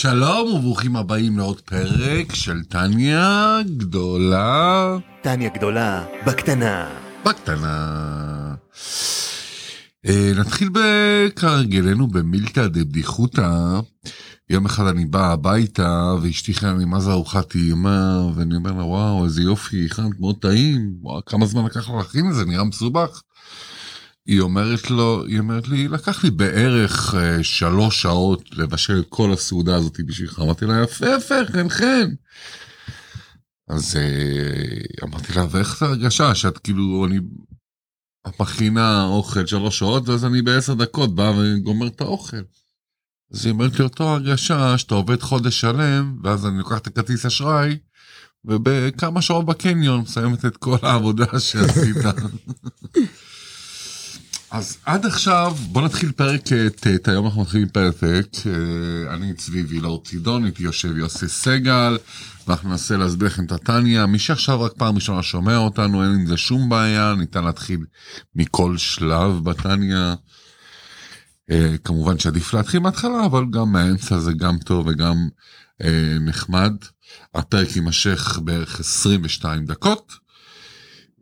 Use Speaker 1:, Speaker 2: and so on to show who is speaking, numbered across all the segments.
Speaker 1: שלום וברוכים הבאים לעוד פרק של טניה גדולה.
Speaker 2: טניה גדולה, בקטנה.
Speaker 1: בקטנה. אה, נתחיל כהרגלנו במילתא דבדיחותא. יום אחד אני בא הביתה ואשתי חייבה לי מה זה ארוחת טעימה ואני אומר לה וואו איזה יופי הכנת מאוד טעים וואו, כמה זמן לקח לך להכין את זה נראה מסובך. היא אומרת לו היא אומרת לי לקח לי בערך אה, שלוש שעות לבשל את כל הסעודה הזאת בשבילך אמרתי לה יפה יפה חן חן. אז אה, אמרתי לה ואיך זה הרגשה שאת כאילו אני מכינה אוכל שלוש שעות ואז אני בעשר דקות בא וגומר את האוכל. אז היא אומרת לי אותו הרגשה שאתה עובד חודש שלם ואז אני לוקח את הכרטיס אשראי ובכמה שעות בקניון מסיימת את כל העבודה שעשית. אז עד עכשיו בוא נתחיל פרק ט', היום אנחנו מתחילים פרק ט', אה, אני צבי וילור צידון, איתי יושב יוסי סגל, ואנחנו ננסה להסביר לכם את הטניה, מי שעכשיו רק פעם ראשונה שומע אותנו אין עם זה שום בעיה, ניתן להתחיל מכל שלב בטניה. אה, כמובן שעדיף להתחיל מההתחלה אבל גם מהאמצע זה גם טוב וגם אה, נחמד. הפרק יימשך בערך 22 דקות.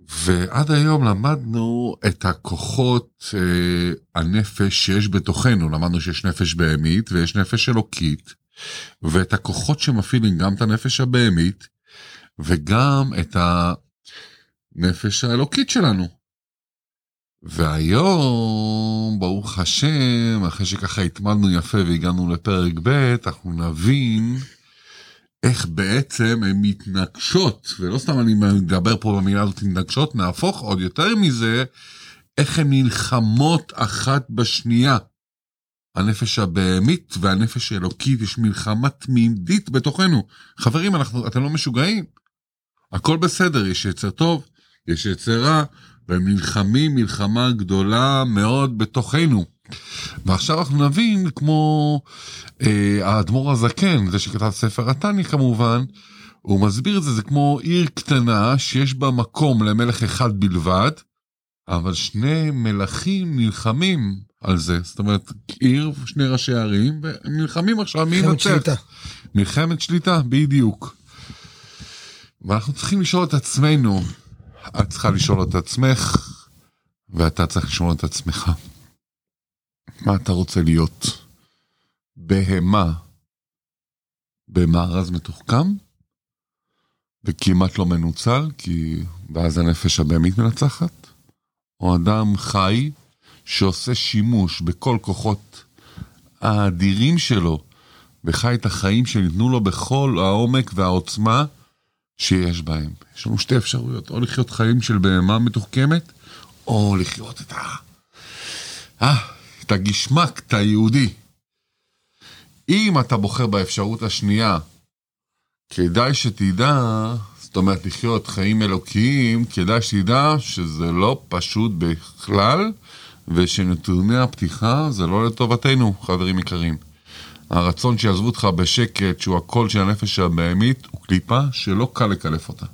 Speaker 1: ועד היום למדנו את הכוחות אה, הנפש שיש בתוכנו למדנו שיש נפש בהמית ויש נפש אלוקית ואת הכוחות שמפעילים גם את הנפש הבהמית וגם את הנפש האלוקית שלנו. והיום ברוך השם אחרי שככה התמדנו יפה והגענו לפרק ב' אנחנו נבין איך בעצם הן מתנגשות ולא סתם אני מדבר פה במילה הזאת מתנגשות נהפוך עוד יותר מזה איך הן נלחמות אחת בשנייה. הנפש הבהמית והנפש האלוקית יש מלחמה תמידית בתוכנו חברים אנחנו אתם לא משוגעים הכל בסדר יש יצר טוב יש יצר רע והם נלחמים מלחמה גדולה מאוד בתוכנו. ועכשיו אנחנו נבין כמו אה, האדמו"ר הזקן, זה שכתב ספר התניא כמובן, הוא מסביר את זה, זה כמו עיר קטנה שיש בה מקום למלך אחד בלבד, אבל שני מלכים נלחמים על זה, זאת אומרת עיר, שני ראשי ערים, והם נלחמים עכשיו מי ינצח.
Speaker 3: מלחמת שליטה.
Speaker 1: מלחמת שליטה, בדיוק. ואנחנו צריכים לשאול את עצמנו, את צריכה לשאול את עצמך, ואתה צריך לשאול את עצמך. מה אתה רוצה להיות? בהמה במארז מתוחכם? וכמעט לא מנוצל, כי ואז הנפש הבהמית מנצחת? או אדם חי שעושה שימוש בכל כוחות האדירים שלו, וחי את החיים שניתנו לו בכל העומק והעוצמה שיש בהם. יש לנו שתי אפשרויות, או לחיות חיים של בהמה מתוחכמת, או לחיות את ה... אה, את הגשמק, את היהודי. אם אתה בוחר באפשרות השנייה, כדאי שתדע, זאת אומרת לחיות חיים אלוקיים, כדאי שתדע שזה לא פשוט בכלל, ושנתוני הפתיחה זה לא לטובתנו, חברים יקרים. הרצון שיעזבו אותך בשקט, שהוא הקול של הנפש הבהמית, הוא קליפה שלא קל לקלף אותה.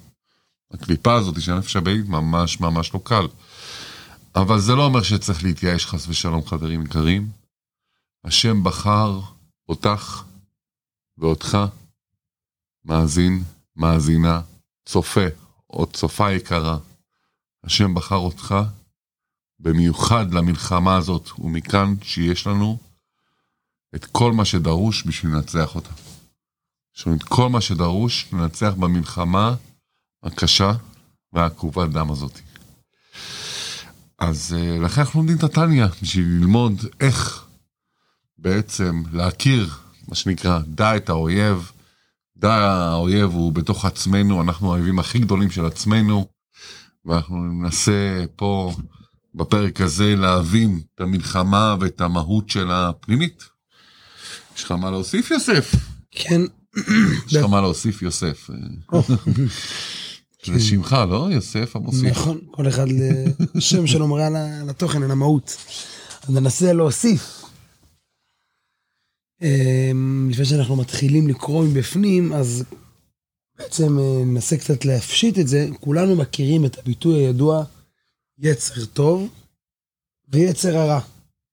Speaker 1: הקליפה הזאת של הנפש הבהמית ממש ממש לא קל. אבל זה לא אומר שצריך להתייאש חס ושלום חברים יקרים. השם בחר אותך ואותך, מאזין, מאזינה, צופה או צופה יקרה. השם בחר אותך במיוחד למלחמה הזאת, ומכאן שיש לנו את כל מה שדרוש בשביל לנצח אותה. יש לנו את כל מה שדרוש לנצח במלחמה הקשה והעקובת דם הזאת. אז אה, לכן אנחנו לומדים את הטניה, בשביל ללמוד איך בעצם להכיר, מה שנקרא, דע את האויב. דע האויב הוא בתוך עצמנו, אנחנו האויבים הכי גדולים של עצמנו, ואנחנו ננסה פה בפרק הזה להבין את המלחמה ואת המהות של הפנימית. יש לך מה להוסיף יוסף?
Speaker 3: כן.
Speaker 1: יש לך מה להוסיף יוסף? זה שמך לא יוסף המוסיף?
Speaker 3: נכון, כל אחד לשם שלו מראה לתוכן, על המהות. אז ננסה להוסיף. אמ, לפני שאנחנו מתחילים לקרוא מבפנים, אז בעצם אה, ננסה קצת להפשיט את זה. כולנו מכירים את הביטוי הידוע, יצר טוב ויצר הרע.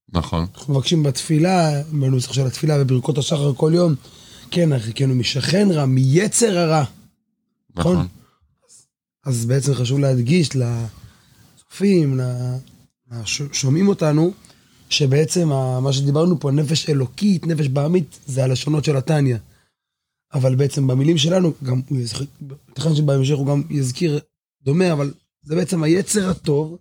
Speaker 1: נכון.
Speaker 3: אנחנו מבקשים בתפילה, בנוסח של התפילה וברכות השחר כל יום, כן, הרחיקנו משכן רע, מיצר הרע. נכון. אז בעצם חשוב להדגיש לצופים, לשומעים אותנו, שבעצם מה שדיברנו פה, נפש אלוקית, נפש בעמית, זה הלשונות של התניא. אבל בעצם במילים שלנו, גם הוא יזכיר, ייתכן שבהמשך הוא גם יזכיר דומה, אבל זה בעצם היצר הטוב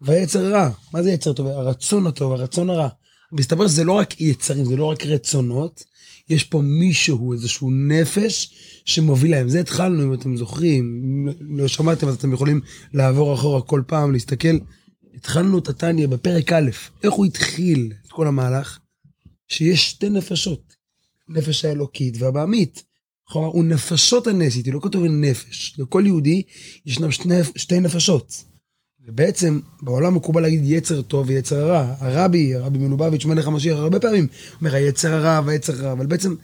Speaker 3: והיצר הרע. מה זה יצר טוב? הרצון הטוב, הרצון הרע. מסתבר שזה לא רק יצרים, זה לא רק רצונות, יש פה מישהו, איזשהו נפש שמוביל להם. זה התחלנו, אם אתם זוכרים, אם לא שמעתם אז אתם יכולים לעבור אחורה כל פעם, להסתכל. התחלנו את התניא בפרק א', איך הוא התחיל את כל המהלך? שיש שתי נפשות, נפש האלוקית והבעמית. הוא נפשות הנס, לא כתוב נפש. לכל יהודי ישנם שני, שתי נפשות. ובעצם בעולם מקובל להגיד יצר טוב ויצר הרע. הרבי, הרבי מלובביץ', מלך המשיח, הרבה פעמים אומר היצר הרע והיצר הרע, אבל בעצם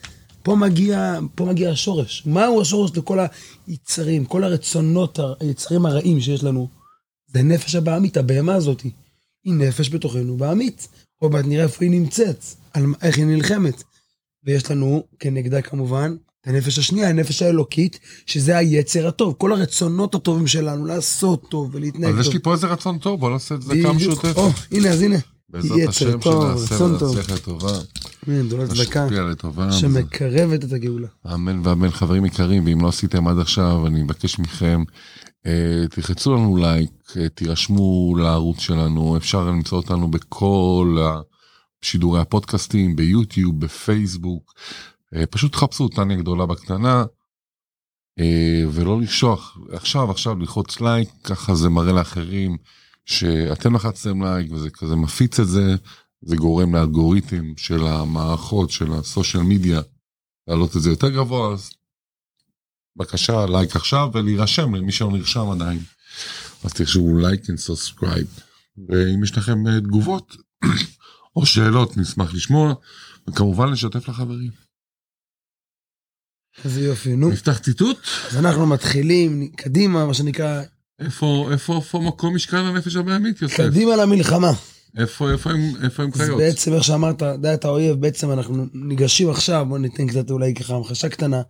Speaker 3: פה מגיע, פה מגיע השורש. מהו השורש לכל היצרים, כל הרצונות, היצרים הרעים שיש לנו? זה נפש הבעמית, הבהמה הזאת. היא נפש בתוכנו בעמית. עוד מעט נראה איפה היא נמצאת, על איך היא נלחמת. ויש לנו כנגדה כמובן הנפש השנייה, הנפש האלוקית, שזה היצר הטוב. כל הרצונות הטובים שלנו, לעשות טוב ולהתנהג
Speaker 1: אז
Speaker 3: טוב.
Speaker 1: יש לי פה איזה רצון טוב, בוא נעשה את זה כמה. משותפת.
Speaker 3: או, הנה, אז הנה.
Speaker 1: בעזרת
Speaker 3: יצר
Speaker 1: השם
Speaker 3: טוב,
Speaker 1: שנעשה
Speaker 3: רצון טוב.
Speaker 1: ונצליח לטובה.
Speaker 3: צדקה,
Speaker 1: לטובה.
Speaker 3: שמקרבת את הגאולה.
Speaker 1: אמן ואמן חברים יקרים, ואם לא עשיתם עד עכשיו, אני מבקש מכם, אה, תלחצו לנו לייק, אה, תירשמו לערוץ שלנו, אפשר למצוא אותנו בכל שידורי הפודקאסטים, ביוטיוב, בפייסבוק, פשוט תחפשו תניא גדולה בקטנה, אה, ולא לשכוח, עכשיו עכשיו ללחוץ לייק, ככה זה מראה לאחרים שאתם לחצתם לייק וזה כזה מפיץ את זה, זה גורם לאלגוריתם של המערכות של ה social media להעלות את זה יותר גבוה, אז בבקשה לייק עכשיו ולהירשם למי שלא נרשם עדיין. אז תרשמו לייק ו subscribe. ואם יש לכם אה, תגובות או שאלות נשמח לשמוע, וכמובן לשתף לחברים.
Speaker 3: איזה יופי, נו.
Speaker 1: נפתח ציטוט?
Speaker 3: אז אנחנו מתחילים קדימה, מה שנקרא,
Speaker 1: איפה איפה איפה מקום משכן הנפש הבהמית יוסף?
Speaker 3: קדימה למלחמה.
Speaker 1: איפה איפה הם איפה הם
Speaker 3: אז
Speaker 1: חיות?
Speaker 3: בעצם, איך שאמרת, דע את האויב, בעצם אנחנו ניגשים עכשיו, בוא ניתן קצת אולי ככה המחשה קטנה,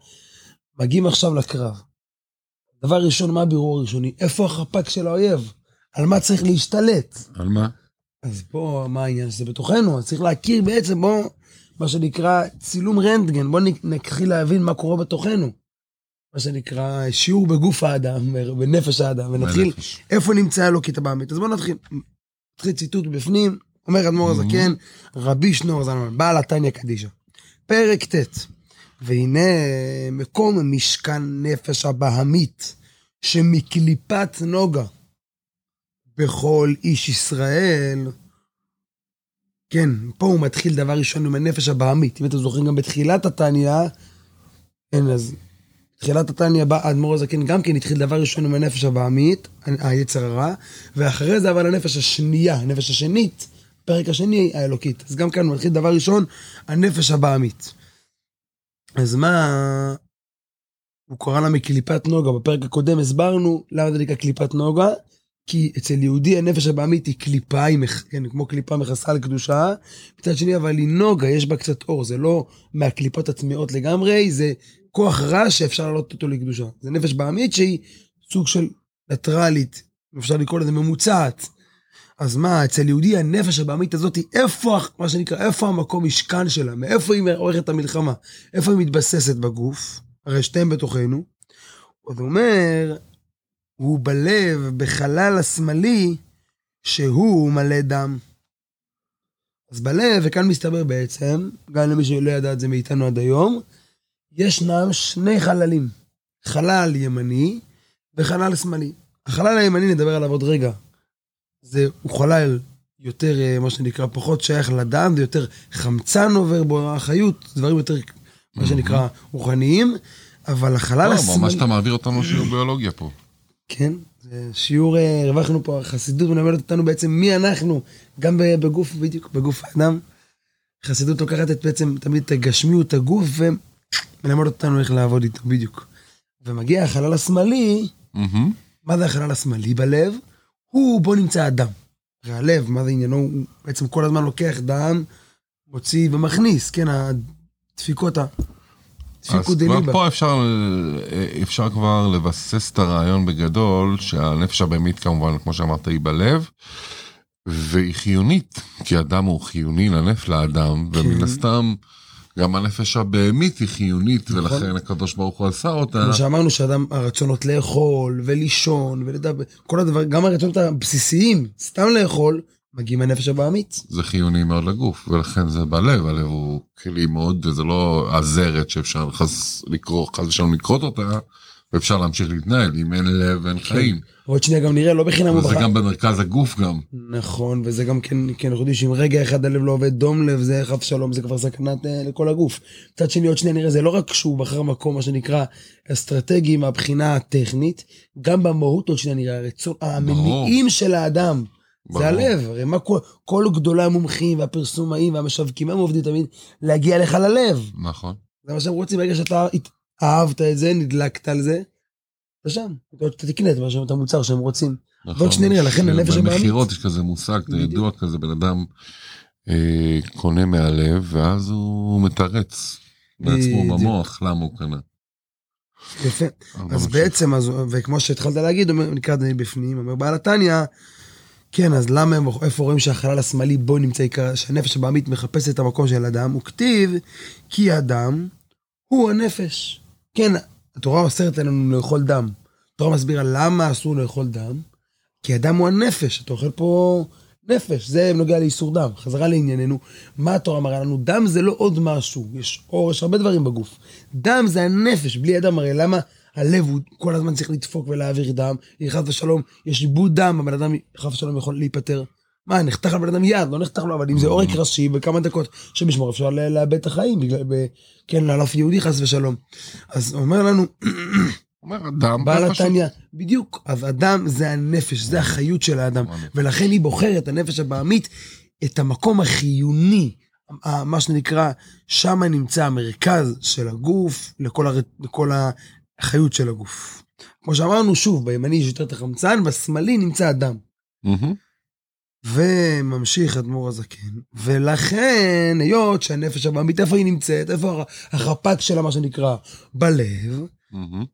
Speaker 3: מגיעים עכשיו לקרב. דבר ראשון, מה הבירור הראשוני? איפה החפ"ק של האויב? על מה צריך להשתלט?
Speaker 1: על מה?
Speaker 3: אז פה, מה העניין שזה בתוכנו? אז צריך להכיר בעצם, בוא, מה שנקרא צילום רנטגן, בוא נ- נתחיל להבין מה קורה בתוכנו. מה שנקרא שיעור בגוף האדם, בנפש האדם, ונתחיל. איפה נמצא אלוקית הבעמית. אז בואו נתחיל. נתחיל ציטוט בפנים, אומר אדמו"ר הזקן, רבי שנור זלמן, בעל התניא קדישא. פרק ט' והנה מקום משכן נפש הבהמית, שמקליפת נוגה בכל איש ישראל. כן, פה הוא מתחיל דבר ראשון עם הנפש הבהמית. אם אתם זוכרים גם בתחילת התניא, כן, אז תחילת התניא בא האדמו"ר הזקן גם כן התחיל דבר ראשון עם הנפש הבעמית, היצר הרע, ואחרי זה אבל הנפש השנייה, הנפש השנית, פרק השני האלוקית. אז גם כאן הוא מתחיל דבר ראשון, הנפש הבעמית. אז מה... הוא קרא לה מקליפת נוגה, בפרק הקודם הסברנו למה זה נקרא קליפת נוגה, כי אצל יהודי הנפש הבעמית היא קליפה, היא מח... כן, כמו קליפה מכסה על קדושה, מצד שני אבל היא נוגה, יש בה קצת אור, זה לא מהקליפות הטמאות לגמרי, זה כוח רע שאפשר להעלות אותו לקדושה. זה נפש בעמית שהיא סוג של ניטרלית, אפשר לקרוא לזה ממוצעת. אז מה, אצל יהודי הנפש הבעמית הזאת, איפה, מה שנקרא, איפה המקום משכן שלה? מאיפה היא עורכת המלחמה? איפה היא מתבססת בגוף? הרי שתיהם בתוכנו. עוד אומר, הוא בלב, בחלל השמאלי, שהוא מלא דם. אז בלב, וכאן מסתבר בעצם, גם למי שלא ידע את זה מאיתנו עד היום, ישנם שני חללים. חלל ימני וחלל שמאלי. החלל הימני, נדבר עליו עוד רגע. זה, הוא חלל יותר, אה, מה שנקרא, פחות שייך לדם, זה יותר חמצן עובר בו, החיות, דברים יותר, מה שנקרא, רוחניים, אבל החלל
Speaker 1: לא,
Speaker 3: השמאלי...
Speaker 1: ממש אתה מעביר אותנו שיעור ביולוגיה פה.
Speaker 3: כן, שיעור, אה, הרווחנו פה, החסידות מלמדת אותנו בעצם מי אנחנו, גם בגוף, בדיוק, בגוף האדם. חסידות לוקחת את בעצם תמיד את הגשמיות הגוף ומלמדת אותנו איך לעבוד איתו, בדיוק. ומגיע החלל השמאלי,
Speaker 1: מהמם.
Speaker 3: מה זה החלל השמאלי בלב? הוא, בו נמצא הדם. הרי הלב, מה זה עניינו? הוא בעצם כל הזמן לוקח דם, מוציא ומכניס, כן, הדפיקות דפיקו
Speaker 1: אז כבר. פה אפשר, אה, אפשר כבר לבסס את הרעיון בגדול, שהנפש הבהמית כמובן, כמו שאמרת, היא בלב, והיא חיונית, כי אדם הוא חיוני לנפש לאדם,
Speaker 3: כן.
Speaker 1: ומן הסתם, גם הנפש הבהמית היא חיונית,
Speaker 3: נכון.
Speaker 1: ולכן הקדוש ברוך הוא עשה אותה.
Speaker 3: כמו שאמרנו שאדם, הרצונות לאכול ולישון ולדבר, כל הדבר, גם הרצונות הבסיסיים, סתם לאכול, מגיעים מהנפש הבעמית.
Speaker 1: זה חיוני מאוד לגוף, ולכן זה בלב, הלב הוא כלי מאוד, זה לא הזרת שאפשר חס לקרוא, חס ושלום לקרות אותה, ואפשר להמשיך להתנהל, אם אין לב אין חיים.
Speaker 3: עוד שנייה גם נראה, לא בחינם הוא
Speaker 1: וזה
Speaker 3: בחר.
Speaker 1: גם במרכז הגוף גם.
Speaker 3: נכון, וזה גם כן, כן, אנחנו יודעים שאם רגע אחד הלב לא עובד דום לב, זה חס ושלום, זה כבר סכנת אה, לכל הגוף. מצד שני, עוד שנייה נראה, זה לא רק שהוא בחר מקום, מה שנקרא, אסטרטגי מהבחינה הטכנית, גם במהות עוד שנייה נראה, הרצון, המניעים של האדם.
Speaker 1: ברור.
Speaker 3: זה הלב, הרי מה כל, כל גדולי המומחים והפרסומאים והמשווקים הם עובדים תמיד להגיע לך ללב.
Speaker 1: נכון.
Speaker 3: זה מה שהם רוצים, ברגע שאתה הת- אהבת את זה, נדלקת על זה, אתה שם, אתה תקנה את את המוצר שהם רוצים.
Speaker 1: נכון.
Speaker 3: ועוד שנייה לכן הנפש הבעמית-
Speaker 1: במכירות יש כזה מושג. ידוע כזה, בן אדם אה, קונה מהלב, ואז הוא מתרץ בעצמו. במוח למה הוא קנה.
Speaker 3: יפה. אז. בעצם, אז, וכמו שהתחלת להגיד, אומר, נקרא את זה מבפנים, אומר בעל התניא, כן, אז למה, איפה רואים שהחלל השמאלי בו נמצא עיקר, שהנפש הבעמית מחפש את המקום של אדם, הוא כתיב, כי אדם הוא הנפש. כן, התורה אוסרת עלינו לאכול דם. התורה מסבירה למה אסור לאכול דם, כי אדם הוא הנפש, אתה אוכל פה נפש, זה נוגע לאיסור דם. חזרה לענייננו, מה התורה מראה לנו? דם זה לא עוד משהו, יש אור, יש הרבה דברים בגוף. דם זה הנפש, בלי אדם הרי למה הלב הוא כל הזמן צריך לדפוק ולהעביר דם, אם חס ושלום יש איבוד דם, הבן אדם חס ושלום יכול להיפטר. מה, נחתך לבן אדם יד, לא נחתך לו, אבל אם זה עורק ראשי, בכמה דקות שבשמור אפשר לאבד את החיים, בגלל, ב, כן, לאלף יהודי חס ושלום. אז אומר לנו,
Speaker 1: אומר אדם,
Speaker 3: בעל התניא, בדיוק, אז אדם זה הנפש, זה החיות של האדם, ולכן היא בוחרת, הנפש הבעמית, את המקום החיוני, מה שנקרא, שם נמצא המרכז של הגוף, לכל, הר... לכל החיות של הגוף. כמו שאמרנו, שוב, בימני יש יותר את החמצן, בשמאלי נמצא הדם. וממשיך אדמו"ר הזקן, ולכן, היות שהנפש הבעמית, איפה היא נמצאת? איפה החפ"ק שלה, מה שנקרא, בלב.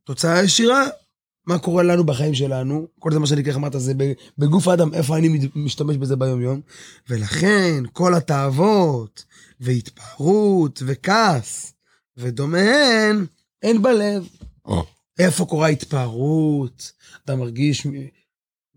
Speaker 3: תוצאה ישירה, מה קורה לנו בחיים שלנו, כל זה מה שנקרא, אמרת, זה בגוף האדם, איפה אני משתמש בזה ביום יום, ולכן כל התאוות, והתפארות, וכעס, ודומיהן, אין בלב.
Speaker 1: או,
Speaker 3: איפה קורה ההתפארות, אתה מרגיש...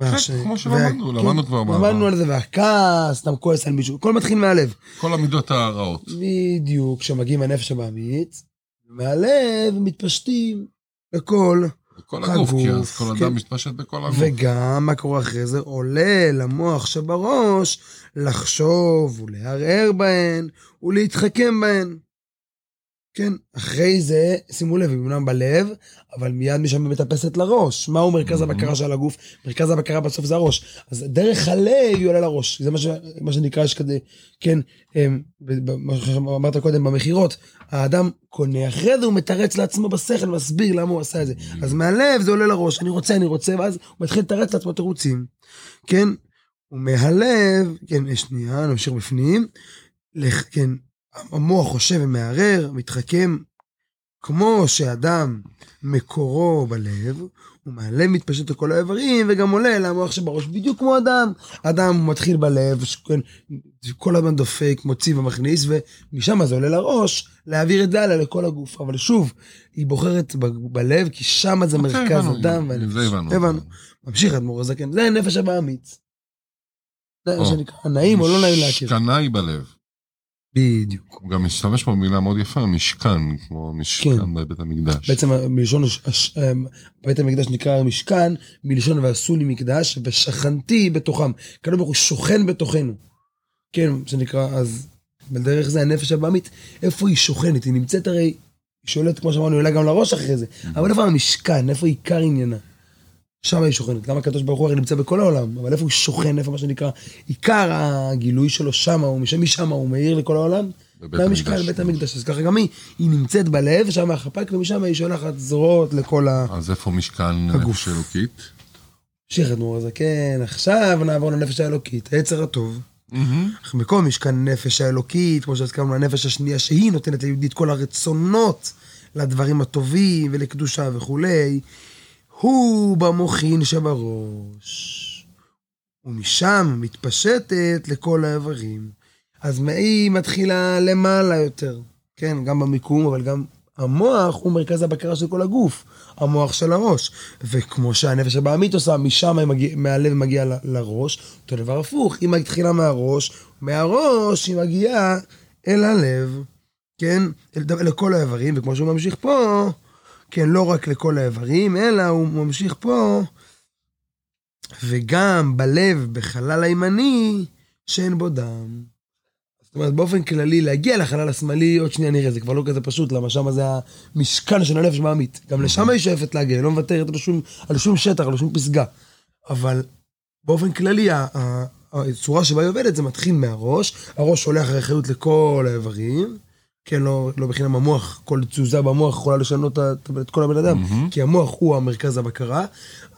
Speaker 3: מה ש-
Speaker 1: כן, כמו שלמדנו,
Speaker 3: כן,
Speaker 1: למדנו כבר.
Speaker 3: למדנו על זה, והכעס, אתה כועס על מישהו, הכל מתחיל מהלב.
Speaker 1: כל המידות הרעות.
Speaker 3: בדיוק, כשמגיעים מהנפש הבעמית, מהלב מתפשטים לכל,
Speaker 1: כל הגוף, כי אז
Speaker 3: הגוף,
Speaker 1: כל
Speaker 3: כן.
Speaker 1: אדם מתפשט בכל הגוף.
Speaker 3: וגם, מה קורה אחרי זה? עולה למוח שבראש לחשוב ולערער בהן ולהתחכם בהן. כן, אחרי זה, שימו לב, היא אמנם בלב, אבל מיד משם היא מטפסת לראש. מהו מרכז. הבקרה של הגוף? מרכז הבקרה בסוף זה הראש. אז דרך הלב היא עולה לראש. זה מה, ש... מה שנקרא, יש כזה, כן, אמ, מה שאמרת קודם במכירות, האדם קונה, אחרי זה הוא מתרץ לעצמו בשכל, מסביר למה הוא עשה את זה. אז מהלב זה עולה לראש, אני רוצה, אני רוצה, ואז הוא מתחיל לתרץ לעצמו תירוצים. כן, ומהלב, כן, שנייה, נמשיך בפנים. כן, המוח חושב ומערער, מתחכם, כמו שאדם מקורו בלב, הוא מהלב מתפשט לכל האיברים וגם עולה למוח שבראש, בדיוק כמו אדם. אדם מתחיל בלב, כן, כל הזמן דופק, מוציא ומכניס, ומשם זה עולה לראש, להעביר את זה הלאה לכל הגוף. אבל שוב, היא בוחרת ב- בלב, כי שם זה
Speaker 1: אוקיי,
Speaker 3: מרכז הדם.
Speaker 1: עם זה. הבנו.
Speaker 3: הבנו. ממשיך אדמו"ר הזקן, זה הנפש הבעמית. זה מה. שנקרא, נעים או לא נעים להכיר.
Speaker 1: משכנה היא בלב.
Speaker 3: בדיוק.
Speaker 1: הוא גם משתמש פה במילה מאוד יפה, משכן, כמו משכן
Speaker 3: כן.
Speaker 1: בבית המקדש.
Speaker 3: בעצם מלשון, הש- אמ, בית המקדש נקרא משכן, מלשון ועשו לי מקדש, ושכנתי בתוכם. ברוך הוא שוכן בתוכנו. כן, שנקרא, אז בדרך זה הנפש הבעמית, איפה היא שוכנת? היא נמצאת הרי, היא שואלת, כמו שאמרנו, אולי גם לראש אחרי זה, אבל איפה המשכן? איפה עיקר עניינה? שם היא שוכנת. גם הקדוש ברוך הוא הרי נמצא בכל העולם, אבל איפה הוא שוכן? איפה מה שנקרא, עיקר הגילוי שלו שמה הוא, משם משם הוא מאיר לכל העולם?
Speaker 1: בבית
Speaker 3: מהמשכן
Speaker 1: המקדש.
Speaker 3: אז ככה גם היא, היא נמצאת בלב, שם החפ"ק, ומשם היא שולחת זרועות לכל ה...
Speaker 1: אז איפה משכן
Speaker 3: הגוף.
Speaker 1: נפש אלוקית?
Speaker 3: המשיך אדמו"ר הזקן, עכשיו נעבור לנפש האלוקית, היצר הטוב. אך מקום משכן נפש האלוקית, כמו שהזכרנו, הנפש השנייה, שהיא נותנת ליהודית כל הרצונות לדברים הטובים ולקדושה וכולי, הוא במוחין שבראש. ומשם מתפשטת לכל האיברים. אז היא מתחילה למעלה יותר, כן, גם במיקום, אבל גם המוח הוא מרכז הבקרה של כל הגוף, המוח של הראש. וכמו שהנפש הבעמית עושה, משם מגיע, מהלב מגיע ל- לראש, אותו דבר הפוך, היא מתחילה מהראש, מהראש היא מגיעה אל הלב, כן, אל, לכל האיברים, וכמו שהוא ממשיך פה, כן, לא רק לכל האיברים, אלא הוא ממשיך פה, וגם בלב, בחלל הימני, שאין בו דם. זאת אומרת, באופן כללי, להגיע לחלל השמאלי, עוד שנייה נראה, זה כבר לא כזה פשוט, למה שם זה המשכן של הנפש מעמית. גם לשם היא שואפת להגיע, היא לא מוותרת על שום, על שום שטח, על שום פסגה. אבל באופן כללי, הצורה שבה היא עובדת, זה מתחיל מהראש, הראש שולח אחריות לכל האיברים, כן, לא, לא בחינם המוח, כל תזוזה במוח יכולה לשנות את את כל הבן אדם,
Speaker 1: מהמם.
Speaker 3: כי המוח הוא המרכז הבקרה,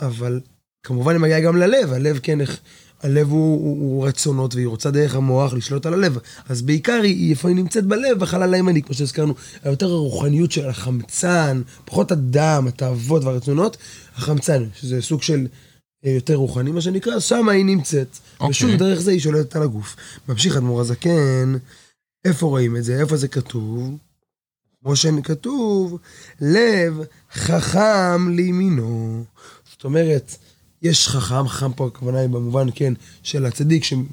Speaker 3: אבל כמובן היא מגיעה גם ללב, הלב כן, איך- הלב הוא, הוא, הוא רצונות והיא רוצה דרך המוח לשלוט על הלב, אז בעיקר היא, היא נמצאת בלב, בחלל הימני, כמו שהזכרנו, היותר הרוחניות של החמצן, פחות הדם, התאוות והרצונות, החמצן, שזה סוג של אה, יותר רוחני מה שנקרא, שם היא נמצאת,
Speaker 1: אוקיי.
Speaker 3: ושוב דרך זה היא שולטת על הגוף. ממשיך אדמו"ר הזקן, איפה רואים את זה? איפה זה כתוב? כמו שכתוב, לב חכם לימינו. זאת אומרת, יש חכם, חכם פה הכוונה היא במובן, כן, של הצדיק, שמה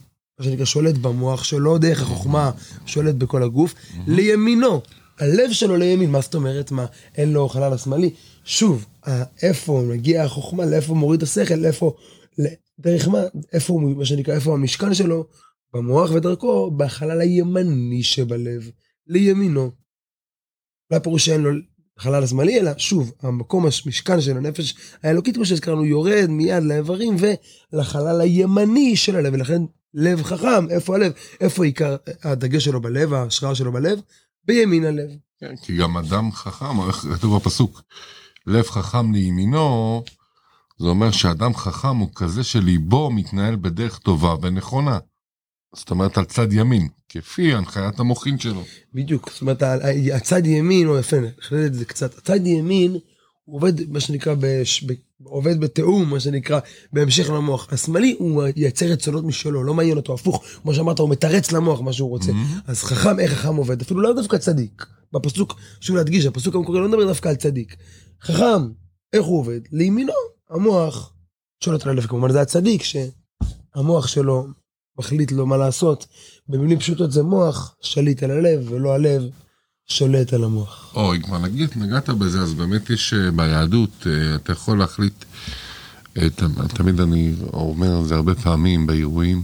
Speaker 3: שנקרא שולט במוח שלו, דרך החוכמה, שולט בכל הגוף, לימינו. הלב שלו לימין, מה זאת אומרת? מה, אין לו חלל השמאלי? שוב, איפה מגיעה החוכמה, לאיפה מוריד השכל, לאיפה, דרך מה, איפה מה שנקרא, איפה המשכן שלו? במוח ודרכו, בחלל הימני שבלב, לימינו. לא הפירוש שאין לו חלל השמאלי, אלא שוב, המקום, המשכן של הנפש האלוקית, כמו שהזכרנו, יורד מיד לאיברים ולחלל הימני של הלב, ולכן לב חכם, איפה הלב? איפה עיקר הדגש שלו בלב, ההשראה שלו בלב? בימין הלב.
Speaker 1: כן, כי גם אדם חכם, איך כתוב בפסוק, לב חכם לימינו, זה אומר שאדם חכם הוא כזה שליבו מתנהל בדרך טובה ונכונה. זאת אומרת על צד ימין, כפי הנחיית המוחין שלו.
Speaker 3: בדיוק, זאת אומרת, הצד ימין, או יפה, נחדד את זה קצת, הצד ימין, הוא עובד, מה שנקרא, בש, ב, עובד בתיאום, מה שנקרא, בהמשך למוח. השמאלי, הוא ייצר רצונות משלו, לא מעניין אותו, הפוך, כמו שאמרת, הוא מתרץ למוח מה שהוא רוצה.
Speaker 1: Mhm.
Speaker 3: אז חכם, איך חכם עובד? אפילו לא דווקא צדיק. בפסוק, שוב להדגיש, הפסוק המקורי לא מדבר דווקא על צדיק. חכם, איך הוא עובד? לימינו, המוח שולט על הלב, כמובן זה הצדיק, שהמוח שלו מחליט לו מה לעשות. במילים פשוטות זה מוח שליט על הלב, ולא הלב שולט על המוח.
Speaker 1: או, אם כבר נגיד, נגעת בזה, אז באמת יש אה, ביהדות, אה, אתה יכול להחליט, אה, תמיד אני אומר את זה הרבה פעמים באירועים,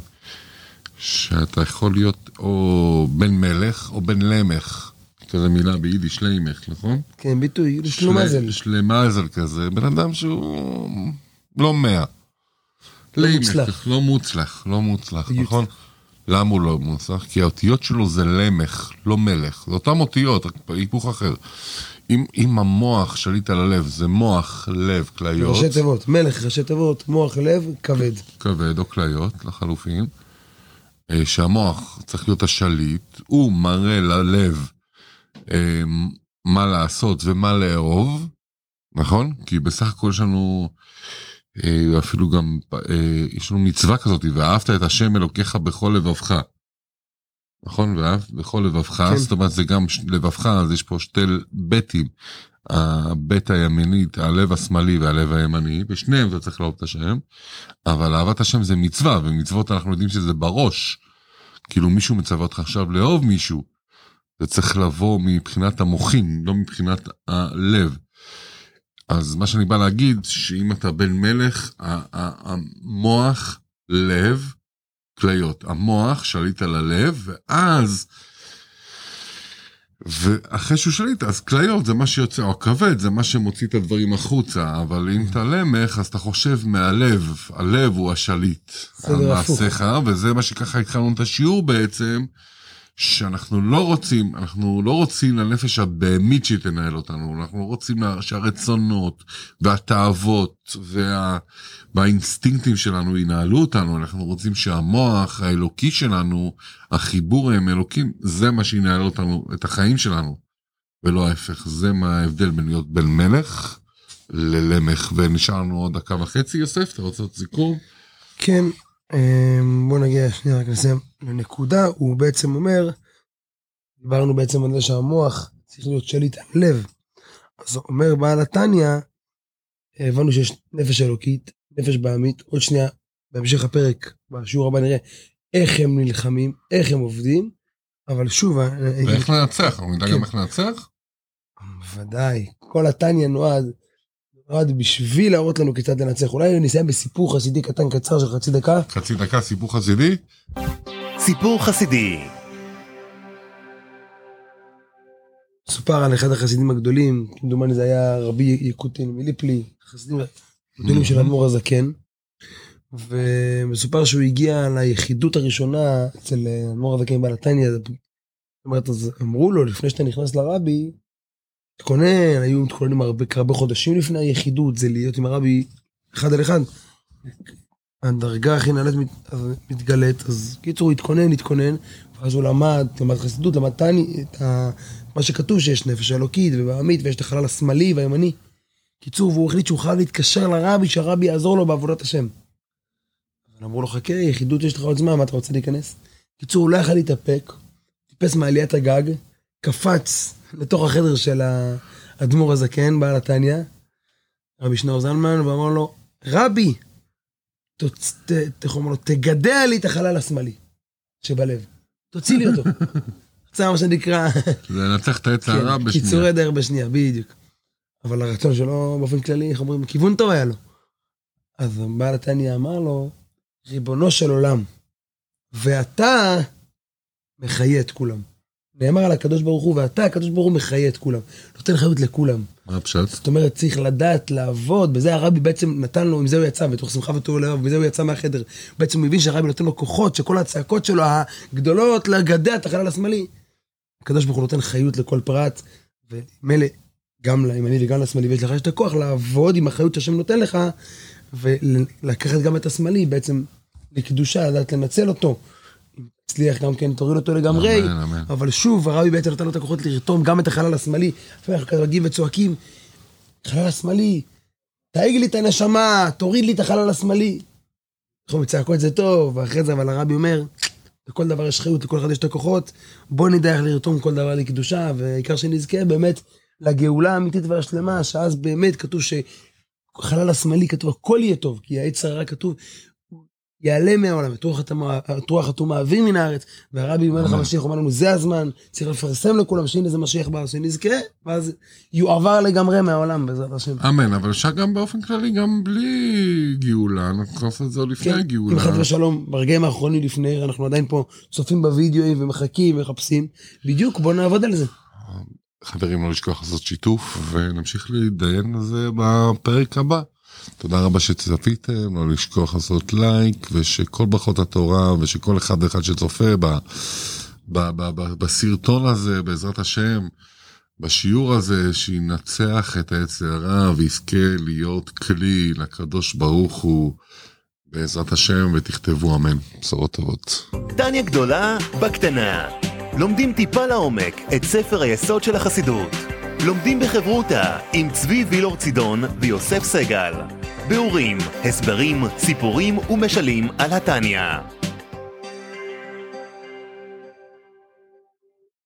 Speaker 1: שאתה יכול להיות או בן מלך או בן למך, כזה מילה ביידיש, לימך, נכון?
Speaker 3: כן, ביטוי, שלומזל.
Speaker 1: שלמזל כזה, בן אדם שהוא לא מאה.
Speaker 3: לא
Speaker 1: לימך,
Speaker 3: מוצלח.
Speaker 1: לא מוצלח, לא מוצלח. נכון? למה הוא לא מוצלח? כי האותיות שלו זה למך, לא מלך. זה אותן אותיות, רק בהיפוך אחר. אם, אם המוח שליט על הלב זה מוח, לב, כליות,
Speaker 3: ראשי תיבות, מלך, ראשי תיבות, מוח, לב, כבד.
Speaker 1: כבד או כליות לחלופין, אה, שהמוח צריך להיות השליט, הוא מראה ללב אה, מה לעשות ומה לאהוב, נכון? כי בסך הכל יש לנו אפילו גם, אה, יש לנו מצווה כזאת, ואהבת את השם אלוקיך בכל לבבך. נכון? ואהבת בכל לבבך,
Speaker 3: כן.
Speaker 1: זאת אומרת זה גם לבבך, אז יש פה שתי בתים. הבית הימינית, הלב השמאלי והלב הימני, בשניהם אתה צריך לאהוב את השם, אבל אהבת השם זה מצווה, ומצוות אנחנו יודעים שזה בראש. כאילו מישהו מצווה אותך עכשיו לאהוב מישהו, זה צריך לבוא מבחינת המוחין, לא מבחינת הלב. אז מה שאני בא להגיד, שאם אתה בן מלך, המוח, לב, כליות. המוח שליט על הלב, ואז, ואחרי שהוא שליט, אז כליות זה מה שיוצא, או הכבד זה מה שמוציא את הדברים החוצה, אבל אם אתה למך, אז אתה חושב מהלב, הלב הוא השליט על
Speaker 3: בסדר, הפוך.
Speaker 1: מעשיך, וזה מה שככה התחלנו את השיעור בעצם, שאנחנו לא רוצים, אנחנו לא רוצים לנפש הבהמית שהיא תנהל אותנו, אנחנו רוצים שהרצונות והתאוות וה, והאינסטינקטים שלנו ינהלו אותנו, אנחנו רוצים שהמוח האלוקי שלנו, החיבור עם אלוקים, זה מה שינהל אותנו, את החיים שלנו. ולא ההפך. זה מה ההבדל בין להיות בן מלך ללמך, ונשאר לנו עוד דקה וחצי, יוסף, אתה רוצה לעשות סיכום?
Speaker 3: כן, בוא נגיע שנייה רק נסיים לנקודה, הוא בעצם אומר, דיברנו בעצם על זה שהמוח צריך להיות שליט על לב. אז אומר בעל התניא, הבנו שיש נפש אלוקית, נפש בעמית, עוד שנייה, בהמשך הפרק, בשיעור הבא נראה איך הם נלחמים, איך הם עובדים, אבל שוב,
Speaker 1: ואיך לנצח, אנחנו נדע
Speaker 3: כן.
Speaker 1: גם איך לנצח?
Speaker 3: ודאי, כל התניא נועד, נועד בשביל להראות לנו כיצד לנצח. אולי נסיים בסיפור חסידי קטן קצר של חצי דקה.
Speaker 1: חצי דקה, סיפור חסידי.
Speaker 2: סיפור חסידי.
Speaker 3: סופר על אחד החסידים הגדולים, כמדומני זה היה רבי יקוטין מליפלי, חסידים הגדולים של האדמו"ר הזקן. ומסופר שהוא הגיע ליחידות הראשונה אצל האדמו"ר הזקן בעל התניא. זאת אומרת, אז אמרו לו, לפני שאתה נכנס לרבי, תתכונן, היו מתכוננים הרבה, הרבה חודשים לפני היחידות, זה להיות עם הרבי אחד על אחד. הדרגה הכי נעלית מת- אז מתגלית, אז קיצור הוא התכונן, התכונן, ואז הוא למד, למד חסידות, למד תני, את ה... מה שכתוב שיש נפש אלוקית ובעמית ויש את החלל השמאלי והימני. קיצור, והוא החליט שהוא חייב להתקשר לרבי, שהרבי יעזור לו בעבודת השם. אבל אמרו לו, חכה, יחידות יש לך עוד זמן, מה אתה רוצה להיכנס? קיצור, הוא לא יכל להתאפק, טיפס מעליית הגג, קפץ לתוך החדר של האדמו"ר הזקן, בעל התניא, רבי שנאור זלמן, ואמר לו, רבי, איך אומרים לו, תגדע לי את החלל השמאלי שבלב, תוציא לי אותו. זה מה שנקרא,
Speaker 1: לנצח את העץ הרע
Speaker 3: כן,
Speaker 1: בשנייה.
Speaker 3: קיצורי דרך בשנייה, בדיוק. אבל הרצון שלו באופן כללי, איך אומרים, כיוון טוב היה לו. אז בעל התניא אמר לו, ריבונו של עולם, ואתה מחיה את כולם. נאמר על הקדוש ברוך הוא, ואתה, הקדוש ברוך הוא מחיה את כולם. נותן חיות לכולם.
Speaker 1: מה הפשט?
Speaker 3: זאת אומרת, צריך לדעת לעבוד, בזה הרבי בעצם נתן לו, עם זה הוא יצא, בתוך שמחה וטוב לב, בזה הוא יצא מהחדר. בעצם הוא הבין שהרבי נותן לו כוחות, שכל הצעקות שלו הגדולות לגדע את החלל השמאלי. הקדוש ברוך הוא נותן חיות לכל פרט, ומילא, גם לימני וגם לשמאלי, ויש לך יש את הכוח לעבוד עם החיות שהשם נותן לך, ולקחת גם את השמאלי בעצם לקדושה, לדעת לנצל אותו. אם תצליח גם כן, תוריד אותו לגמרי. אבל שוב, הרבי בעצם נתן לו את הכוחות לרתום גם את החלל השמאלי. לפעמים אנחנו מגיעים וצועקים, חלל השמאלי, תהיג לי את הנשמה, תוריד לי את החלל השמאלי. אנחנו מצעקות זה טוב, ואחרי זה, אבל הרבי אומר, לכל דבר יש חיות, לכל אחד יש את הכוחות, בוא נדע איך לרתום כל דבר לקדושה, והעיקר שנזכה באמת לגאולה האמיתית והשלמה, שאז באמת כתוב שחלל השמאלי כתוב, הכל יהיה טוב, כי העץ הרע כתוב, יעלה מהעולם, את רוח הטמא- את רוח הטומאה אוויר מן הארץ, והרבי אומר לך
Speaker 1: אמן.
Speaker 3: משיח, אומר לנו, זה הזמן, צריך לפרסם לכולם שהנה זה משיח בא, שנזכה, ואז יועבר לגמרי מהעולם, בעזרת השם.
Speaker 1: אמן, אבל אפשר גם באופן כללי, גם בלי גאולה, אנחנו נעשה את זה עוד לפני
Speaker 3: כן,
Speaker 1: הגאולה.
Speaker 3: אם חס ושלום, ברגעים האחרונים לפני, אנחנו עדיין פה צופים בווידאוים ומחכים ומחפשים, בדיוק, בוא נעבוד על זה.
Speaker 1: חברים, לא לשכוח לעשות שיתוף, ונמשיך להתדיין על זה בפרק הבא. תודה רבה שצפיתם, לא לשכוח לעשות לייק, ושכל ברכות התורה, ושכל אחד ואחד שצופה ב, ב, ב, ב, בסרטון הזה, בעזרת השם, בשיעור הזה, שינצח את העץ הרע, ויזכה להיות כלי לקדוש ברוך הוא, בעזרת השם, ותכתבו אמן. בשורות טובות.
Speaker 2: טניה גדולה בקטנה. לומדים טיפה לעומק את ספר היסוד של החסידות. לומדים בחברותה עם צבי וילור צידון ויוסף סגל. ביאורים, הסברים, סיפורים ומשלים על התניא.